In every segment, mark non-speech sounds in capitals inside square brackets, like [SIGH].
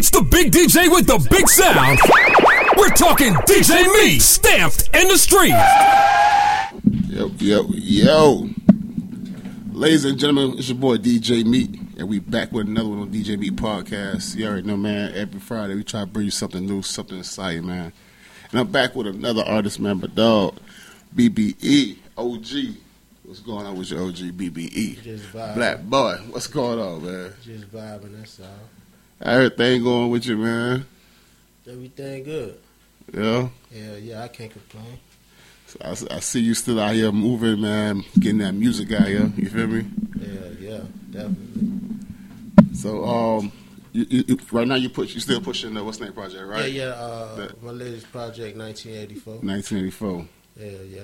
It's the big DJ with the big sound. We're talking DJ Me, stamped in the street. Yo, yo, yo. Ladies and gentlemen, it's your boy DJ Meat, and we back with another one on DJ Meat Podcast. You already know, man, every Friday we try to bring you something new, something exciting, man. And I'm back with another artist, man, but dog, BBE, OG. What's going on with your OG, BBE? Just vibing. Black boy, what's going on, man? Just vibing, that's all. Everything going with you, man? Everything good. Yeah? Yeah, yeah, I can't complain. So I, I see you still out here moving, man, getting that music out here. You feel me? Yeah, yeah, definitely. So, um, you, you, right now you put you still pushing the what's the name project, right? Yeah, yeah, uh, That- my latest project, 1984. 1984. Yeah, yeah.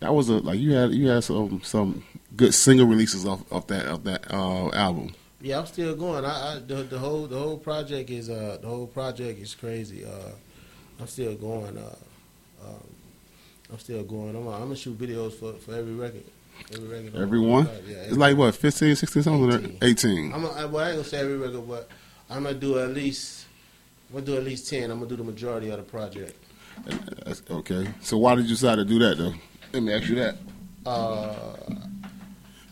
That was a like you had you had some some good single releases off, off that of that uh, album. Yeah, I'm still going. I, I the, the whole the whole project is uh the whole project is crazy. Uh, I'm still going. Uh, um, I'm still going. I'm, I'm gonna shoot videos for, for every record. Every record. Everyone, Yeah, it's like what 15, 16 songs, 18. 18. I'm. A, I, well, I ain't gonna say every record, but I'm gonna do at least. I'm gonna do at least ten. I'm gonna do the majority of the project. That's- okay, so why did you decide to do that though? Let me ask you that Uh,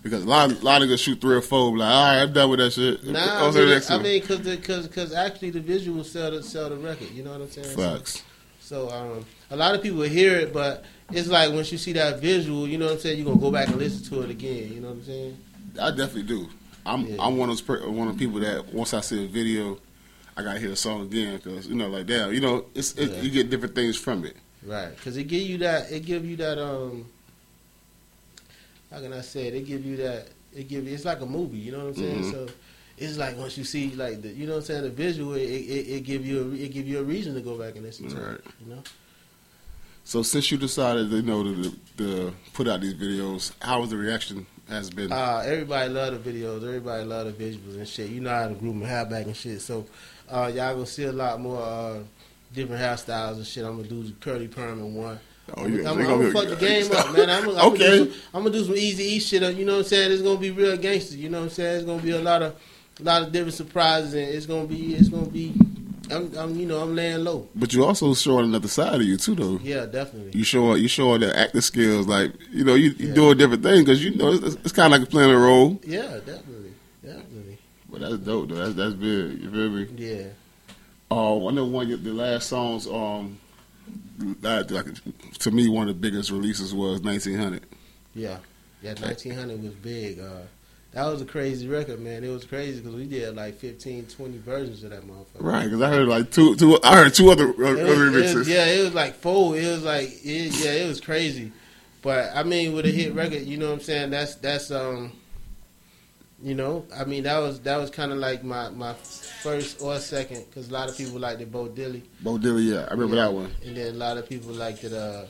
because a lot a lot of niggas shoot three or four, like all right, I'm done with that shit. Nah, I mean, I mean, cause, the, cause, cause actually the visuals sell the sell the record. You know what I'm saying? So, facts. so, um, a lot of people hear it, but it's like once you see that visual, you know what I'm saying? You're gonna go back and listen to it again. You know what I'm saying? I definitely do. I'm Yeah. I'm one of those one of the people that once I see a video, I gotta hear the song again because you know like damn, you know it's it, Yeah. you get different things from it. Right? Cause it give you that. It give you that. Um, how can I say it? It give you that. It give you. It's like a movie. You know what I'm saying? Mhm. So. It's like once you see like the, you know what I'm saying, the visual, it, it, it give you a, it give you a reason to go back and listen to Right. it. You know, So since you decided you know to, to put out these videos, how was the reaction has been? Uh, everybody love the videos. Everybody love the visuals and shit. You know how to group my hair back and shit. So uh, y'all gonna see a lot more uh, different hairstyles and shit. I'm gonna do the curly perm in one. Oh, I'm, I'm, gonna fuck the game [LAUGHS] up, man. I'm, gonna- I'm Okay. Gonna do some, I'm gonna do some easy E shit. You know what I'm saying? It's gonna be real gangster. You know what I'm saying? It's gonna be a lot of, a lot of different surprises, and it's gonna be, it's gonna be. I'm, I'm you know, I'm laying low. but you also showing another side of you too, though. Yeah, definitely. You show you showing the acting skills, like you know you you Yeah. doing different things because you know it's, it's kind of like playing a role. Yeah, definitely, definitely. But that's dope, though. That's that's big. You feel me? Yeah. Uh, I know one of the last songs, um, that, like to me, one of the biggest releases was 1900. Yeah, yeah. 1900 was big. Uh, that was a crazy record, man. It was crazy because we did like 15, 20 versions of that motherfucker. Right, because I heard like two, two. I heard two other, uh, was- other it remixes. was- yeah, it was like four. It was like, it, yeah, it was crazy. But I mean, with a hit record, you know what I'm saying? That's that's um, you know, I mean that was that was kind of like my my first or second because a lot of people liked it Bo Dilly. Bo Diddley, yeah, I remember Yeah. that one. and then a lot of people liked it uh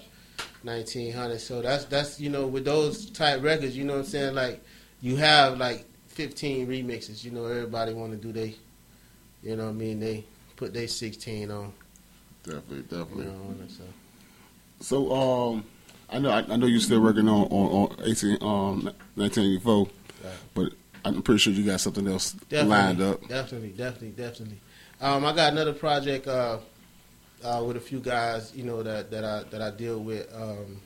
1900 so that's that's you know with those type records you know what i'm saying like you have like 15 remixes you know everybody want to do they you know what i mean they put they 16 on Definitely, you definitely. know on it, so So, um, I know, I, I know you're still working on on, on 18, um, 1984, Right. but I'm pretty sure you got something else definitely, lined up. definitely definitely definitely um i got another project uh uh with a few guys you know that that i that i deal with um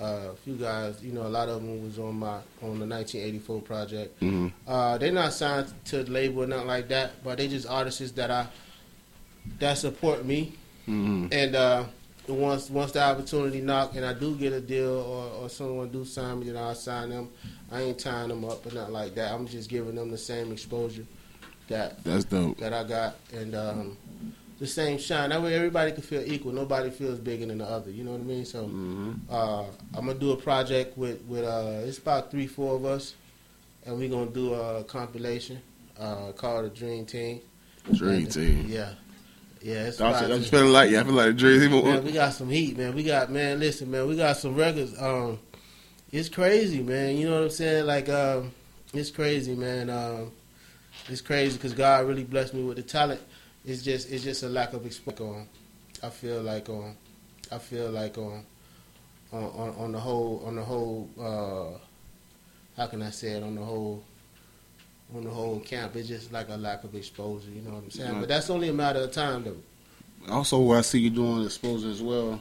uh, a few guys, you know, a lot of them was on my on the 1984 project. hmm Uh, they're not signed to the label or nothing like that, but they just artists that I that support me. hmm And uh, once once the opportunity knock and I do get a deal or, or someone do sign me, then I'll sign them. I ain't tying them up or nothing like that. I'm just giving them the same exposure that That's dope. that I got and um, the same shine. That way everybody can feel equal. Nobody feels bigger than the other. You know what I mean? So hmm uh, I'm gonna do a project with with uh, it's about three four of us, and we're gonna do a compilation uh, called the Dream Team. Dream And, Team. Yeah, yeah. It's That's, that's to- feeling like, yeah, I feel like Team. man, we got some heat, man. We got man. Listen, man. We got some records. Um, it's crazy, man. You know what I'm saying? Like, um, it's crazy, man. Um, it's crazy because God really blessed me with the talent. It's just, it's just a lack of exposure. On, I feel like on, I feel like on, on, on the whole, on the whole. Uh, how can I say it? On the whole, on the whole camp. It's just like a lack of exposure. You know what I'm saying? But that's only a matter of time, though. Also, what I see you doing exposure as well.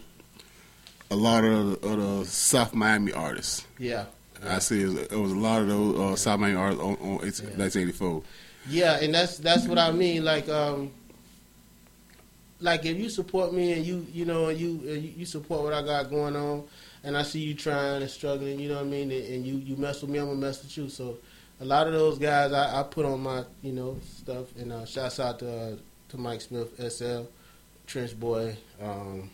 A lot of, the- of the South Miami artists. Yeah. I see it was, a lot of those uh, South Miami artists on, on 1984. Yeah, and that's that's what I mean. Like, um, like if you support me and you you know and you you you support what I got going on, and I see you trying and struggling, you know what I mean, and, and you you mess with me, I'm gonna mess with you. So a lot of those guys I, I put on my you know stuff, and uh, shouts out to uh, to Mike Smith, SL, Trench Boy, um,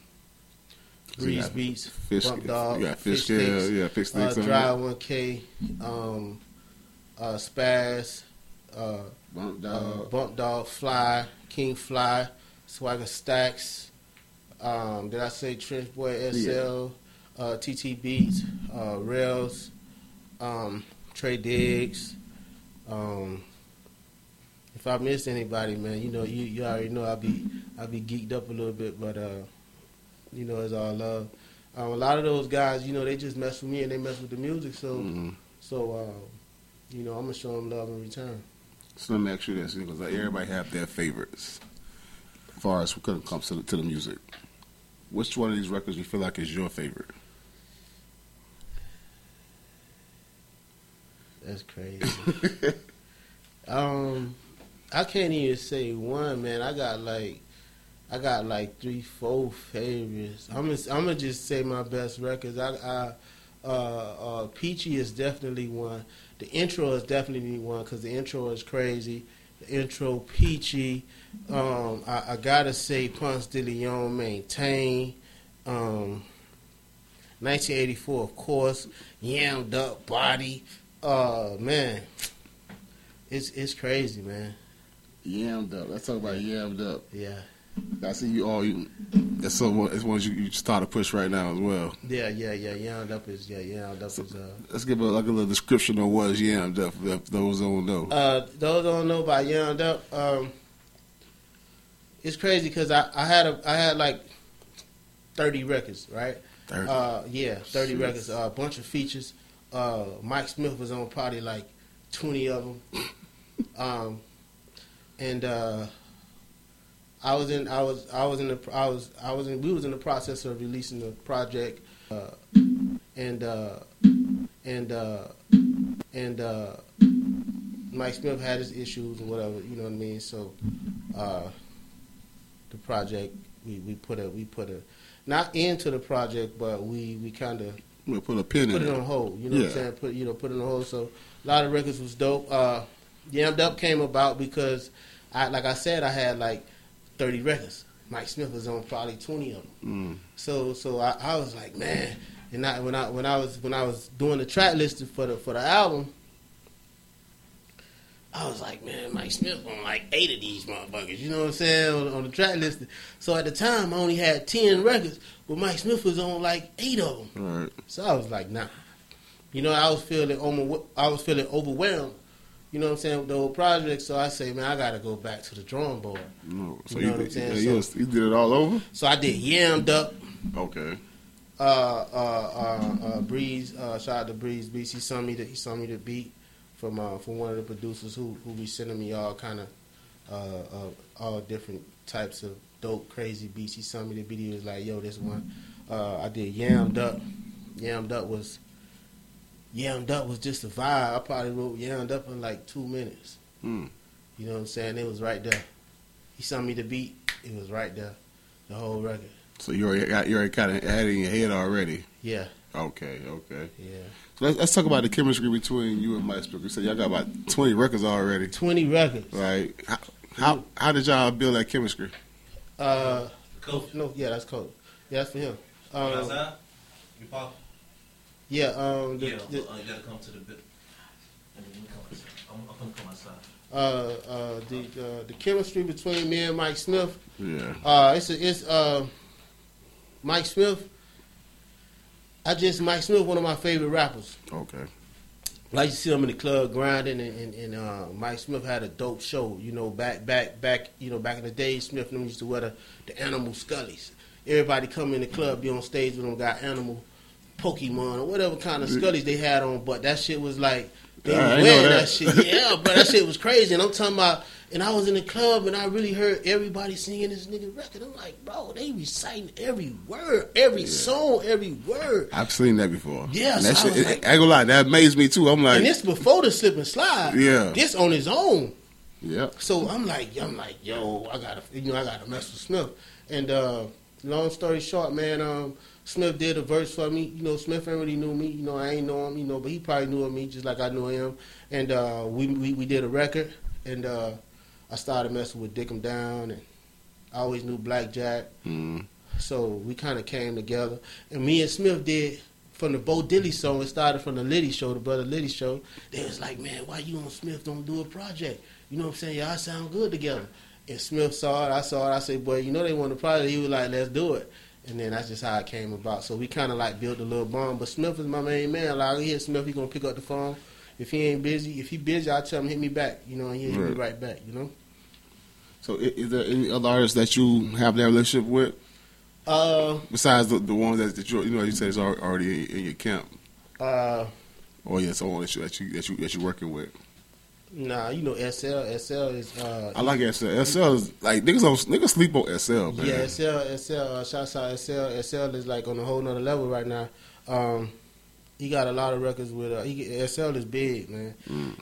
Breeze Beats, Fish, Bump Dog, you got fish, Fish scale, Sticks, yeah, fish uh, sticks. on Dry. One K, um, uh, Spaz, uh, Bump uh, dog. Bump Dog, Fly, King Fly, Swagger Stacks. Um, did I say Trench Boy SL, Yeah. uh, TT Beats, uh, Rails, um, Trey Diggs. Um, if I missed anybody, man, you know, you, you already know I be I be geeked up a little bit, but uh, you know, it's all love. Um, a lot of those guys, you know, they just mess with me and they mess with the music, so Mhm. so uh, you know, I'm gonna show them love in return. So let me ask you this, because like, everybody have their favorites. As far as when it comes to the, to the music, which one of these records you feel like is your favorite? That's crazy. [LAUGHS] um, I can't even say one, man. I got like, I got like three, four favorites. I'm gonna, I'm gonna just say my best records. I, I uh, uh, Peachy is definitely one. The intro is definitely one because the intro is crazy. The intro Peachy. Um, I, I gotta say Ponce de Leon maintain. Um, 1984, of course. Yammed up body. Uh, man, it's it's crazy, man. Yammed up. Let's talk about yammed up. Yeah, I see you all. You, that's some. It's ones you, you start to push right now as well. yeah, yeah, yeah. Yammed up is yeah, yammed up is uh. Let's give a, like a little description of what is yammed up. If those don't know. Uh, those don't know about Yammed Up. Um, it's crazy because I, I had a I had like thirty records, right? 30. Uh, yeah, thirty Shit. records, uh, a bunch of features. Uh, Mike Smith was on probably like twenty of them, [LAUGHS] um, and uh, I was in I was I was in the I was I was in we was in the process of releasing the project, uh, and uh, and uh, and uh, Mike Smith had his issues or whatever, you know what I mean. So uh, the project we, we put a we put a not into the project, but we we kind of Put a pin put in it Put it. on hold. You know what I'm saying? Put you know put it on hold. So a lot of records was dope. Uh, Yammed Up came about because I like I said I had like 30 records. Mike Smith was on probably 20 of them. Mm. So so I, I was like, man, and I, when I when I was when I was doing the track list for the for the album, I was like, man, Mike Smith on like eight of these motherfuckers. You know what I'm saying on, on the track list. So at the time, I only had ten records, but Mike Smith was on like eight of them. Right. So I was like, nah. You know, I was feeling over, I was feeling overwhelmed. You know what I'm saying with the whole project. So I say, man, I got to go back to the drawing board. No. So You you, know what I'm saying? yeah, was- you did it all over. So I did Yammed Up. Okay. uh, uh, uh, uh, Breeze. Uh, shout out to Breeze Beats. He sent me the he sent me the beat from uh, from one of the producers who who be sending me all kind of uh, uh, all different types of dope crazy beats. He sent me the beat. He was like, "Yo, this one." Uh, I did Yammed Up. Yammed Up was Yammed Up was just a vibe. I probably wrote Yammed Up in like two minutes. Hmm. You know what I'm saying? It was right there. He sent me the beat. It was right there. The whole record. So you already got you already kind of had it in your head already. Yeah, Okay. Okay. yeah. So let's, let's talk about the chemistry between you and Mike Smith. You said y'all got about twenty records already. Twenty records. Right. How how, how did y'all build that chemistry? Uh, Coach, no, yeah, that's cold. Yeah, that's for him. you Um, outside? You pop? yeah, um, the, Yeah, the, uh, you gotta come to the bit. And come outside. I'm, I'm gonna come outside. uh, uh, the uh, the chemistry between me and Mike Smith. Yeah. Uh, it's a, it's uh, Mike Smith. I just Mike Smith, one of my favorite rappers. Okay. Like you see him in the club grinding, and, and, and uh, Mike Smith had a dope show. You know, back back back. You know, back in the day, Smith and them used to wear the, the animal scullies. Everybody come in the club, be on stage with them, got animal Pokemon or whatever kind of scullies they had on. But that shit was like They I was wearing that. that. shit. Yeah, [LAUGHS] bro, that shit was crazy. And I'm talking about, and I was in the club and I really heard everybody singing this nigga record. I'm like, bro, they reciting every word, every song, every word. I've seen that before. Yeah, And that so I shit, it, like- I ain't gonna lie, that amazed me too. I'm like, and this before the slip and slide. Yeah. This on his own. yeah, So I'm like, I'm like, yo, I gotta, you know, I gotta mess with Smith. And uh, long story short, man, um, Smith did a verse for me. You know, Smith ain't really knew me. You know, I ain't know him. You know, but he probably knew of me just like I knew him. And uh, we, we we did a record, and uh, I started messing with Dick 'em Down, and I always knew Blackjack. mm, So we kind of came together, and me and Smith did from the Bo Diddley song. It started from the Liddy show, the brother Liddy show. They was like, "Man, why you and Smith don't do a project? You know what I'm saying? Y'all sound good together." And Smith saw it, I saw it. I said, "Boy, you know they want a project." He was like, "Let's do it." And then that's just how it came about. So we kind of like built a little bond. But Smith is my main man. Like I hear Smith, he gonna pick up the phone. If he ain't busy, if he busy, I tell him hit me back. You know, and he'll hit me Right. right back. You know. So, is there any other artists that you have that relationship with Uh, besides the, the ones that, that you you know you said is already in, in your camp, uh. or yeah, someone that you that you that you that you're working with? Nah, you know SL. SL is uh, I like SL. SL is like niggas don't niggas sleep on SL, man. Yeah, SL, SL, uh, shouts out SL. SL is like on a whole nother level right now. Um, he got a lot of records with. Uh, he, SL is big, man.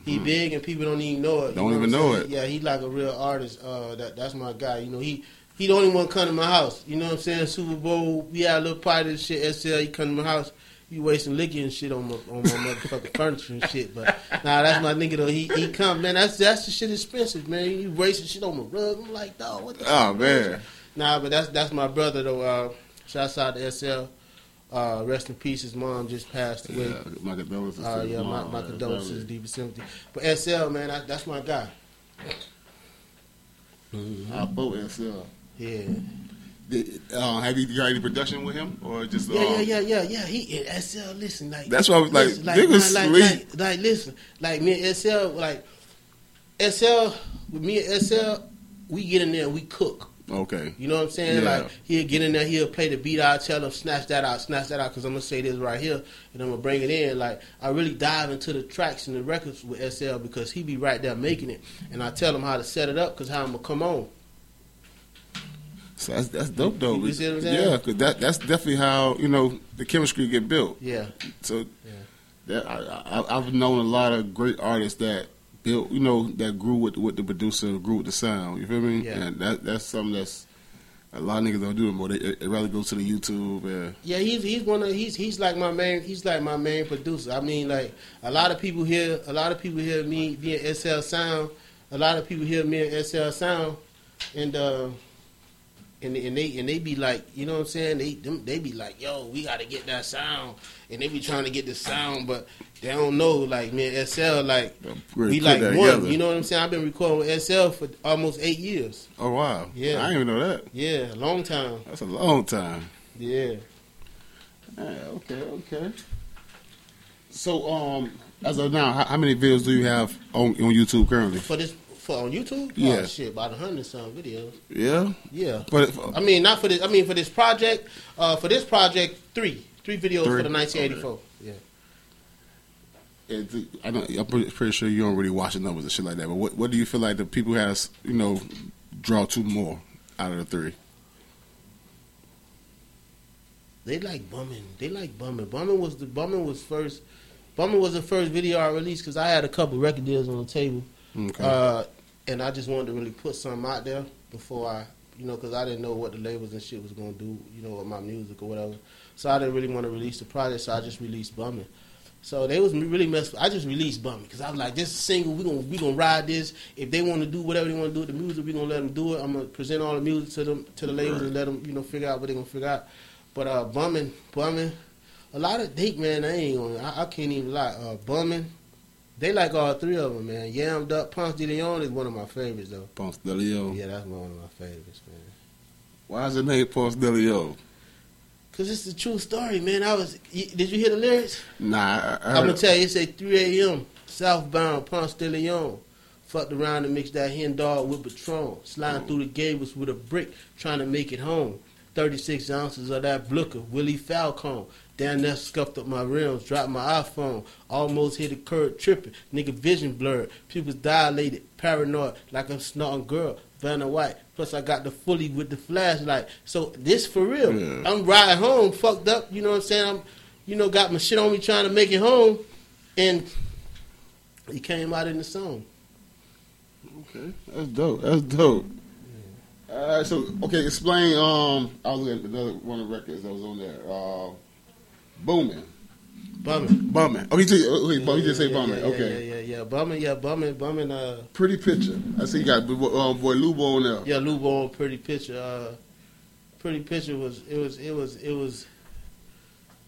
He big and people don't even know it. Mm-hmm. Don't even know it. Yeah, he like a real artist. Uh, that that's my guy. You know, he he the only one come to my house. You know what I'm saying? Super Bowl, we had a little party and shit. SL, he come to my house. You wasting liquor and shit on my on my motherfucking furniture and shit, but nah, that's my nigga though. He he come, man. That's that's the shit expensive, man. You wasting shit on my rug. I'm like, dog, what the Oh man, Nah, but that's that's my brother though. Uh, shouts out to SL. Uh, rest in peace. His mom just passed away. yeah, my condolences. Uh, yeah, the my, my condolences, deepest sympathy. But SL, man, that, that's my guy. I vote SL. Yeah, uh, have you got any production with him or just? yeah, uh, yeah, yeah, yeah, yeah. He uh, SL. Listen, like That's why I was like, listen, niggas like, sleep. like, like, listen, like me and SL, like SL with me and SL, we get in there, and we cook. Okay. You know what I'm saying? Yeah. Like he'll get in there, he'll play the beat. I tell him snatch that out, snatch that out, because I'm gonna say this right here, and I'm gonna bring it in. Like I really dive into the tracks and the records with SL because he be right there making it, and I tell him how to set it up, because how I'm gonna come on. So that's that's dope though. You see what I'm saying? Yeah, because that that's definitely how you know the chemistry get built. Yeah, So Yeah. that I, I, I've known a lot of great artists that built, you know, that grew with with the producer, grew with the sound. You feel me? Yeah. And that that's something that's a lot of niggas don't do anymore. They, they rather go to the YouTube. And, yeah. He's he's one of he's he's like my main he's like my main producer. I mean, like a lot of people hear a lot of people hear me being SL Sound. A lot of people hear me in SL Sound, and. uh and and they and they be like, you know what I'm saying? They them, they be like, yo, we got to get that sound, and they be trying to get the sound, but they don't know. Like man, SL like we like one. together. You know what I'm saying? I've been recording with SL for almost eight years. Oh wow! Yeah. I didn't even know that. Yeah, a long time. That's a long time. Yeah. Yeah, okay, okay. So, um, as of now, how, how many videos do you have on on YouTube currently? For this for on YouTube, Yeah. oh, shit, about a hundred some videos. Yeah, Yeah. but I mean, not for this. I mean, for this project. Uh, for this project, three, three videos Three? for the 1984. Yeah. I don't, I'm pretty, pretty sure you don't really watch the numbers and shit like that. But what what do you feel like the people has you know draw two more out of the three? They like bumming. They like bumming. Bumming was the bumming was first. Bumming was the first video I released because I had a couple record deals on the table, Okay. uh, and I just wanted to really put something out there before I, you know, because I didn't know what the labels and shit was gonna do, you know, with my music or whatever. So I didn't really want to release the project, so I just released bumming. So they was really messed. I just released bumming because I was like, this is single. We gonna we gonna ride this. If they want to do whatever they want to do with the music, we gonna let them do it. I'm gonna present all the music to them to the labels and let them, you know, figure out what they gonna figure out. But uh, bumming, bumming, a lot of deep man, I ain't gonna, I, I can't even lie. Uh, bumming, they like all three of them, man. Yammed up, Ponce de Leon is one of my favorites though. Ponce de Leon. Yeah, that's one of my favorites, man. Why is it named Ponce de Leon? Cause it's the true story, man. I was, did you hear the lyrics? Nah, I, I'm gonna tell you, it say 3 a.m. Southbound Ponce de Leon. Fucked around and mixed that hen dog with Patron. Sliding through the gables with a brick, trying to make it home. 36 ounces of that Blooker, Willie Falcon. Damn near scuffed up my rims, dropped my iPhone, almost hit a curb tripping. Nigga vision blurred, pupils dilated, paranoid, like I'm snorting girl, Vanna White. Plus I got the fully with the flashlight. So this for real. Yeah. I'm riding home, fucked up, you know what I'm saying? I'm you know, got my shit on me trying to make it home and he came out in the song. Okay, that's dope. That's dope. All right, so okay, explain. Um, I was looking at another one of the records that was on there. Uh, booming, Bumming. bumming. Oh, he just, oh, wait, he just say yeah, bumming. Yeah, okay, Yeah, yeah, yeah. Bumming, yeah, bumming, bumming, uh pretty picture. I see you got um, boy Lubo on there. Yeah, Lou Ball, Pretty Picture. Uh, Pretty Picture was it was it was it was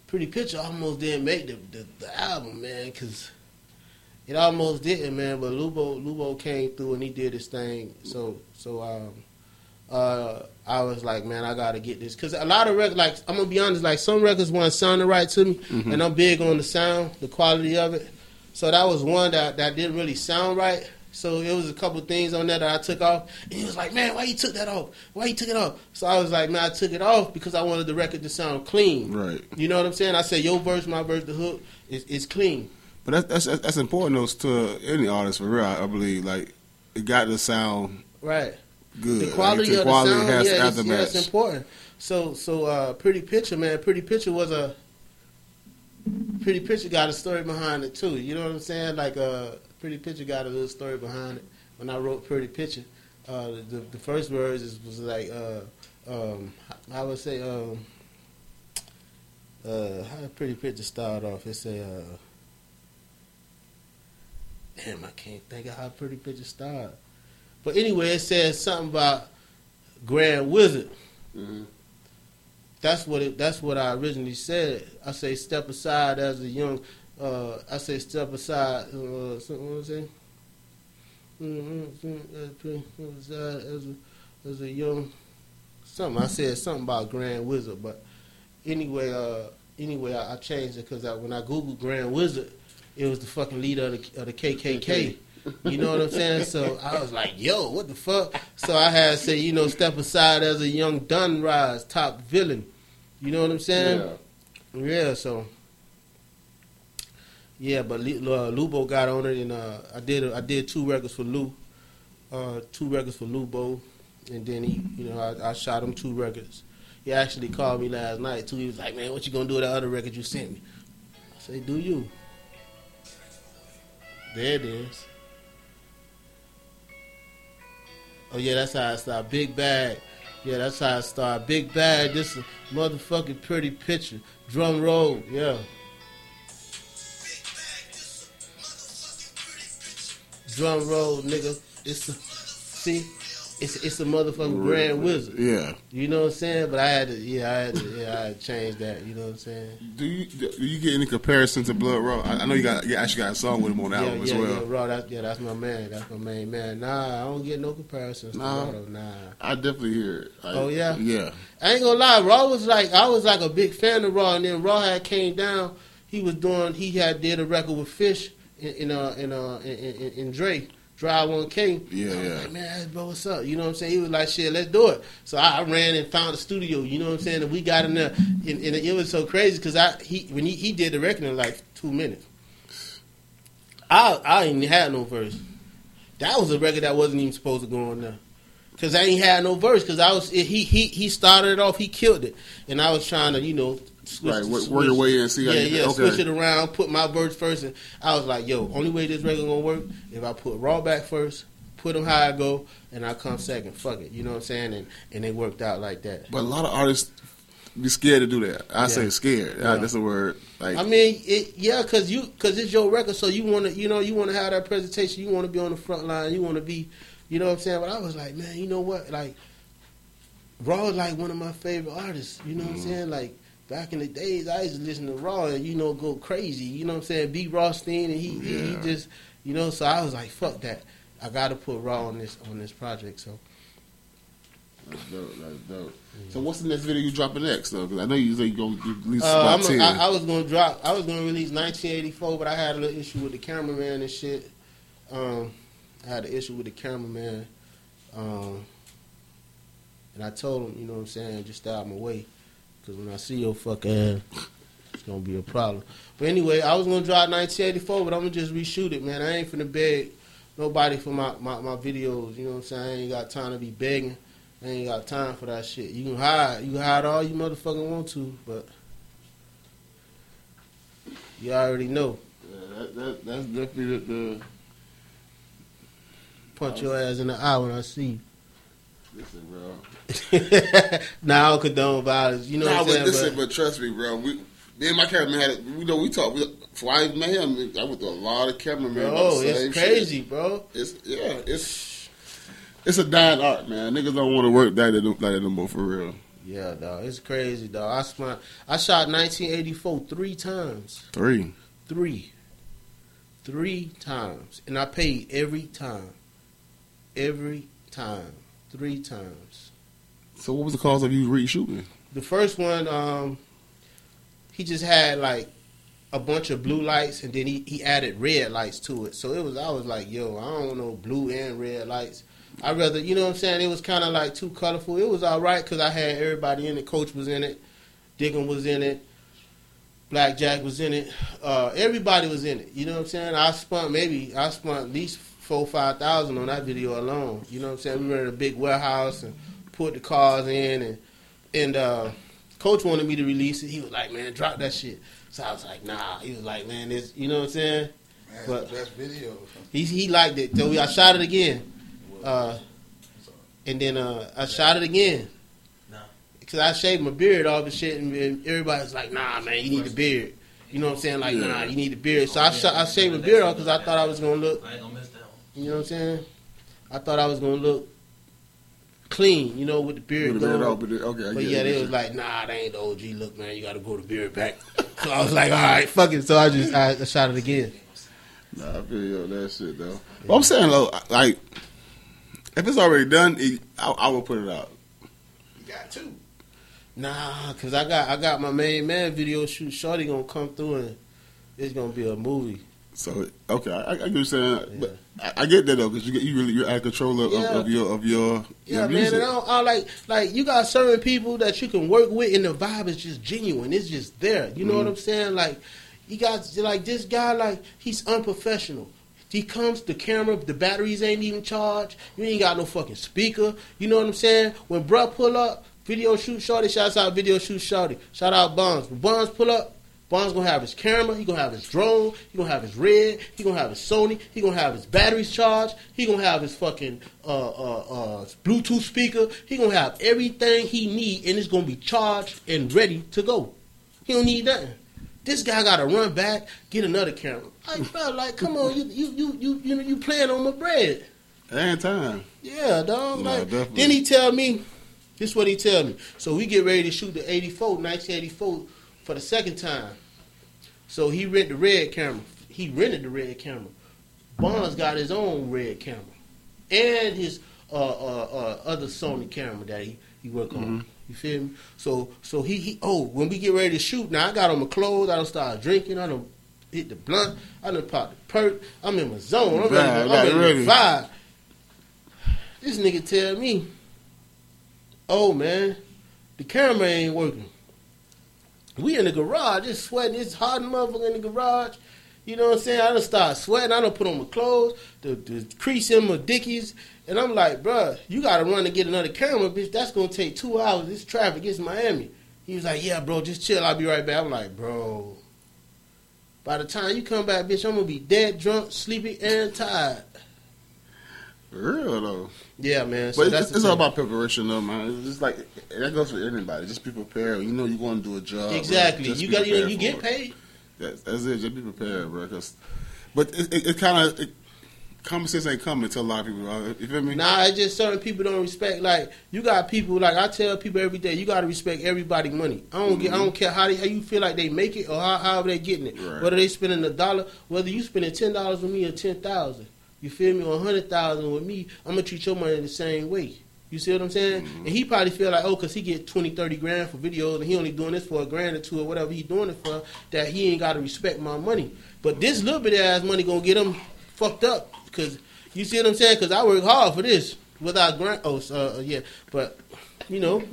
Pretty Picture almost didn't make the the, the album, man, because it almost didn't, man. But Lubo Lubo came through and he did his thing. So so um, uh, I was like, man, I gotta get this because a lot of records, like I'm gonna be honest, like some records weren't sounding right to me, and I'm big on the sound, the quality of it. So that was one that that didn't really sound right. So it was a couple things on there that I took off, and he was like, "Man, why you took that off? Why you took it off?" So I was like, "Man, I took it off because I wanted the record to sound clean." Right, You know what I'm saying? I said, "Your verse, my verse, the hook is is clean." but that's that's that's important though to any artist for real. I believe like it got to sound Right. Good. The quality like, of the sound, has yeah, it's, yeah, it's important. So, so uh, Pretty Picture, man, Pretty Picture was a Pretty Picture got a story behind it too. You know what I'm saying? Like, uh, Pretty Picture got a little story behind it. When I wrote Pretty Picture, uh, the the first words is, was like, uh, um, I would say, um, uh, how did Pretty Picture start off? It say, uh, damn, I can't think of how Pretty Picture started. But anyway, it says something about Grand Wizard. Mhm. That's what it. That's what I originally said. I say step aside as a young. Uh, I say step aside. Uh, something what was it? Mm-hmm. As a as a young. Something I said something about Grand Wizard, but anyway, uh, anyway, I, I changed it because when I googled Grand Wizard, it was the fucking leader of the, of the KKK. You know what I'm saying? So I was like, yo, what the fuck? So I had to say, you know, step aside as a young Dunrise top villain. You know what I'm saying? Yeah. Yeah, so yeah, but uh, Lubo got on it, and uh, I did I did two records for Lou, uh, two records for Lubo, and then he, you know, I, I shot him two records. He actually called me last night too. He was like, "Man, what you gonna do with that other record you sent me?" I say, "Do you?" There it is. Oh yeah, that's how I start. Big bag. Yeah, that's how I start. Big bag. This is motherfucking pretty picture. Drum roll. Yeah. Drum roll, nigga. It's a, see, it's it's a motherfucking grand wizard. Yeah. You know what I'm saying? But I had to, yeah, I had to, yeah, I had to change that. You know what I'm saying? Do you do you get any comparison to Blood Raw? I, I know you got you actually got a song with him on the yeah, album as well. yeah, raw. That's yeah, that's my man. That's my main man. Nah, I don't get no comparisons. Nah. to Raw, nah. I definitely hear it. I- Oh, yeah? yeah. I ain't gonna lie, Raw was like I was like a big fan of Raw, and then Raw had came down. He was doing he had did a record with Fish in in uh in uh in, in, in Dre. Dry one K. Yeah, I was yeah. Like, man, bro, what's up? You know what I'm saying? He was like, shit, let's do it. So I, I ran and found a studio. You know what I'm saying? And we got in there, and, and it was so crazy because I he when he, he did the record in like two minutes. I I ain't had no verse. That was a record that wasn't even supposed to go on there. Cause I ain't had no verse. Cause I was he he he started it off. He killed it, and I was trying to you know switch, Right, switch- work your way in, see how yeah you- yeah okay. switch it around, put my verse first, and I was like, yo, only way this record gonna work if I put raw back first, put them how I go, and I come second. Fuck it, you know what I'm saying? And and it worked out like that. But a lot of artists be scared to do that. I say scared. Uh, yeah. That's the word. Like I mean, it, yeah, cause you, cause it's your record, so you want to, you know, you want to have that presentation. You want to be on the front line. You want to be, you know what I'm saying. But I was like, man, you know what? Like, Raw is like one of my favorite artists. You know what I'm mm-hmm. saying? Like back in the days, I used to listen to Raw and you know go crazy. You know what I'm saying? B. Rothstein and he, he, he just, you know. So I was like, fuck that. I got to put Raw on this on this project. So that's dope. That's dope. So what's the next video you dropping next though? Because I know you say you gonna release Uh, about I'm ten. a, I, I was gonna drop. I was gonna release 1984, but I had a little issue with the cameraman and shit. Um, I had an issue with the cameraman, um, and I told him, you know what I'm saying, just stay out my way, because when I see your fuck ass, it's gonna be a problem. But anyway, I was gonna drop 1984, but I'm gonna just reshoot it, man. I ain't finna beg nobody for my, my, my videos. You know what I'm saying? I ain't got time to be begging. I ain't got time for that shit. You can hide, you can hide all you motherfucking want to, but you already know. Yeah, that, that, that's definitely the, the Punch your ass in the eye when I see you. listen, bro. [LAUGHS] now I don't condone violence. You know Nah, what I'm but saying? listen, But- but trust me, bro. We, me and my cameraman had, it- we know we talked. We, before I I went through a lot of cameramen. about Bro, the same it's shit. crazy, bro. It's yeah, it's it's a dying art, man. Niggas don't want to work that like that no more for real. Yeah, dog. It's crazy, dog. I I shot 1984 three times. Three. Three. Three times. And I paid every time. Every time. Three times. So what was the cause of you reshooting? The first one, um, he just had like a bunch of blue lights and then he, he added red lights to it. So it was I was like, yo, I don't know blue and red lights. I rather, you know what I'm saying? It was kind of like too colorful. It was all right because I had everybody in it. Coach was in it, Diggin was in it, Black Jack was in it. Uh, everybody was in it. You know what I'm saying? I spent maybe I spent at least four five thousand on that video alone. You know what I'm saying? We rented a big warehouse and put the cars in and and uh, Coach wanted me to release it. He was like, "Man, drop that shit." So I was like, "Nah." He was like, "Man, this," you know what I'm saying? Man, But- the best video. He he liked it. So we, I shot it again, uh, and then uh, I shot it again. Nah. Cause I shaved my beard off and shit, and, and everybody's like, "Nah, man, you need the beard." You know what I'm saying? Like, Yeah. nah, you need the beard. So I shot, I shaved my beard off because I thought I was gonna look. I ain't gonna miss that one. You know what I'm saying? I thought I was gonna look clean, you know, with the beard With the beard but the- okay, I But yeah, it. they was like, nah, they ain't the OG look, man. You got to grow the beard back. [LAUGHS] so I was like, all right, fuck it. So I just I, I shot it again. Nah, I feel you on that shit though. But I'm saying though, like if it's already done, it, I, I will put it out. You got two. Nah, cause I got I got my main man video shoot. Shorty gonna come through and it's gonna be a movie. So okay, I, I get what you're saying, Yeah. but I, I get that though because you get you really you're out of control of, Yeah. of, your of your Yeah, your man. And I, don't, I like like you got certain people that you can work with, and the vibe is just genuine. It's just there. You know what mm-hmm. I'm saying? Like you got like this guy, like he's unprofessional. He comes, the camera, the batteries ain't even charged. You ain't got no fucking speaker. You know what I'm saying? When bruh pull up, video shoot shorty, shouts out video shoot shorty. Shout out Bonds. When Bonds pull up, Bonds gonna have his camera, he gonna have his drone, he gonna have his red, he gonna have his Sony, he gonna have his batteries charged, he gonna have his fucking uh, uh, uh, Bluetooth speaker, he gonna have everything he need, and it's gonna be charged and ready to go. He don't need nothing. This guy gotta run back, get another camera. Like, bro, like, come on, you you you you you know you playing on my bread. and time. Yeah, dog. No, like, definitely. then he tell me, this is what he tell me. So we get ready to shoot the 84, 1984 for the second time. So he rent the red camera. He rented the red camera. Bonds got his own red camera. And his uh, uh, uh, other Sony camera that he, he work on. You feel me? So so he, he oh when we get ready to shoot now I got on my clothes I don't start drinking I don't hit the blunt I don't pop the perk I'm in my zone I'm ready, Vibe, I'm ready, ready. to vibe. This nigga tell me, oh man, the camera ain't working. We in the garage, it's sweating, it's hot motherfucker in the garage. You know what I'm saying? I done start sweating, I don't put on my clothes, the, the crease in my dickies, and I'm like, bruh, you gotta run to get another camera, bitch. That's gonna take two hours. This traffic, it's Miami. He was like, yeah, bro, just chill. I'll be right back. I'm like, bro. By the time you come back, bitch, I'm gonna be dead, drunk, sleepy, and tired. Real though. Yeah, man. So But that's it's, it's all about preparation though, man. It's just like that goes for anybody. Just be prepared. You know you're going to do a job. Exactly. You got you, you get paid. That's, that's it. Just be prepared, bro. Cause, but it, it, it kind of it, common sense ain't coming to a lot of people. Bro. You feel me? Nah, it's just certain people don't respect. Like you got people. Like I tell people every day, you got to respect everybody money. I don't get. I mm-hmm. don't care how they, how you feel like they make it or how however they getting it. Right. Whether they spending a dollar, whether you spending ten dollars with me or ten thousand. You feel me? Hundred thousand with me, I'm gonna treat your money the same way. You see what I'm saying? And he probably feel like, oh, cause he get 20, 30 grand for videos, and he only doing this for a grand or two or whatever he doing it for. That he ain't got to respect my money. But this little bit of ass money gonna get him fucked up. Cause you see what I'm saying? Cause I work hard for this without grant. Oh, so, uh, yeah. But you know,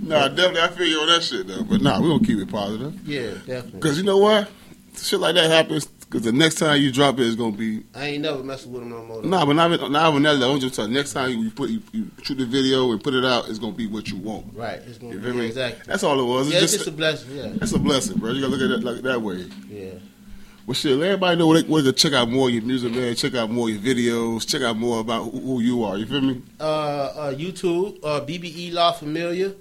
Nah, definitely, I feel you on that shit though. But nah, we gonna keep it positive. Yeah, definitely. Cause you know what, shit like that happens. Cause the next time you drop it, it's gonna be I ain't never messing with him no more. though. nah. But not not even that. level. I'm just telling. you, Next time you put you, you shoot the video and put it out, it's gonna be what you want. Right. It's gonna You be me? exactly. That's all it was. It's Yeah, it's just, just a blessing. Yeah. that's a blessing, bro. You gotta look at it like that way. Yeah. Well, shit, let everybody know where they, where to check out more of your music, man. Check out more of your videos. Check out more about who, who you are. You feel me? uh, uh, YouTube, uh, BBE La Familia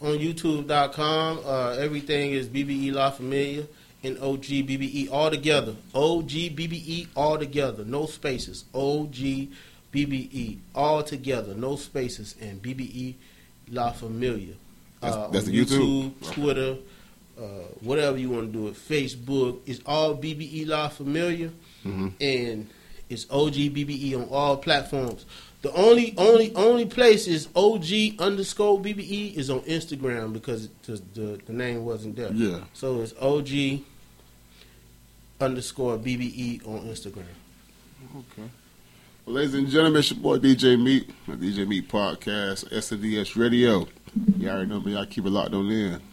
on YouTube.com. Uh, everything is BBE La Familia and OGBBE all together. OGBBE all together. No spaces. OGBBE all together. No spaces. And BBE La Familia. That's- Uh, that's the YouTube? Twitter, uh, whatever you want to do it. Facebook. It's all BBE La Familia Mhm. and it's OGBBE on all platforms. The only only only place is OG underscore BBE is on Instagram because it, the, the the name wasn't there. Yeah. So it's OG underscore BBE on Instagram. Okay. Well, ladies and gentlemen, it's your boy DJ Meat, my DJ Meat podcast, SDS Radio. Y'all already know me. I keep it locked on in.